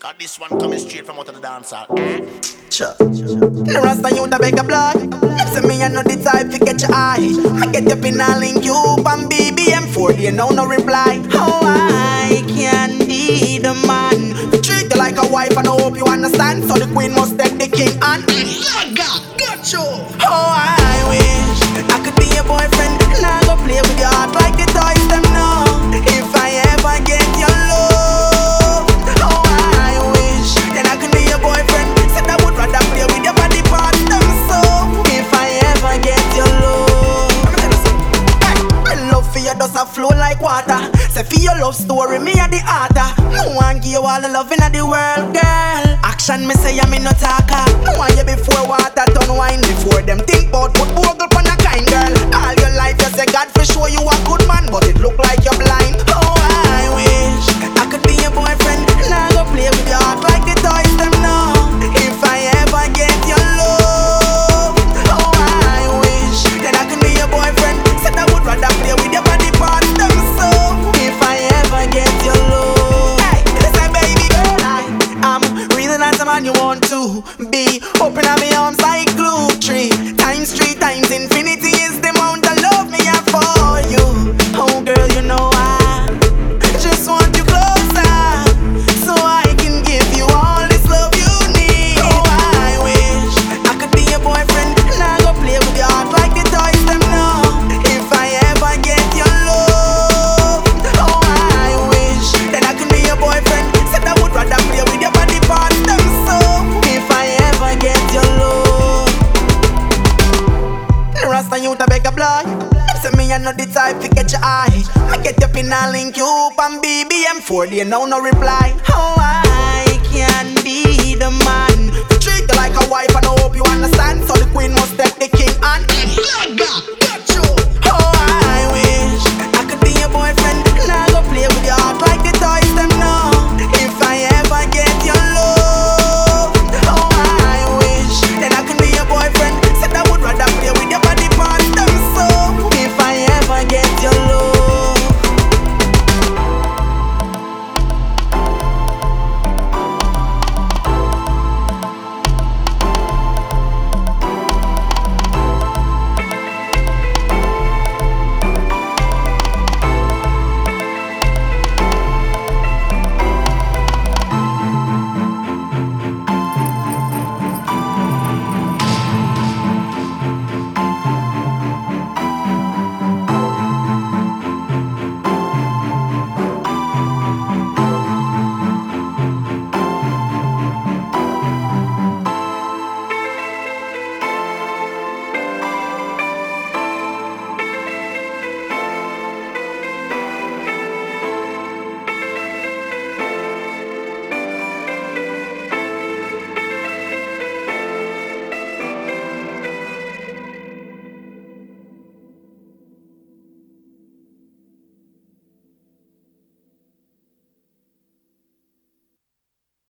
Cause this one coming straight from out of the dance hall. Sure. The Rasta you da beg a blood. Say me I know the type to get your eye. I get up in a link you on BBM4. You know no reply. How I can be the man. Treat you like a wife and I hope you understand. So the queen must take the king and. Say for your love story, me at the author. No one give you all the love in the world, girl. Action, me say I'm in no talker. No you want to be. Open up my arms like glue. Three times, three times, infinity Rasta you to beg a blood. Say me I know the type to get your eye. Me get up in a link you on BBM4. They know no reply. How I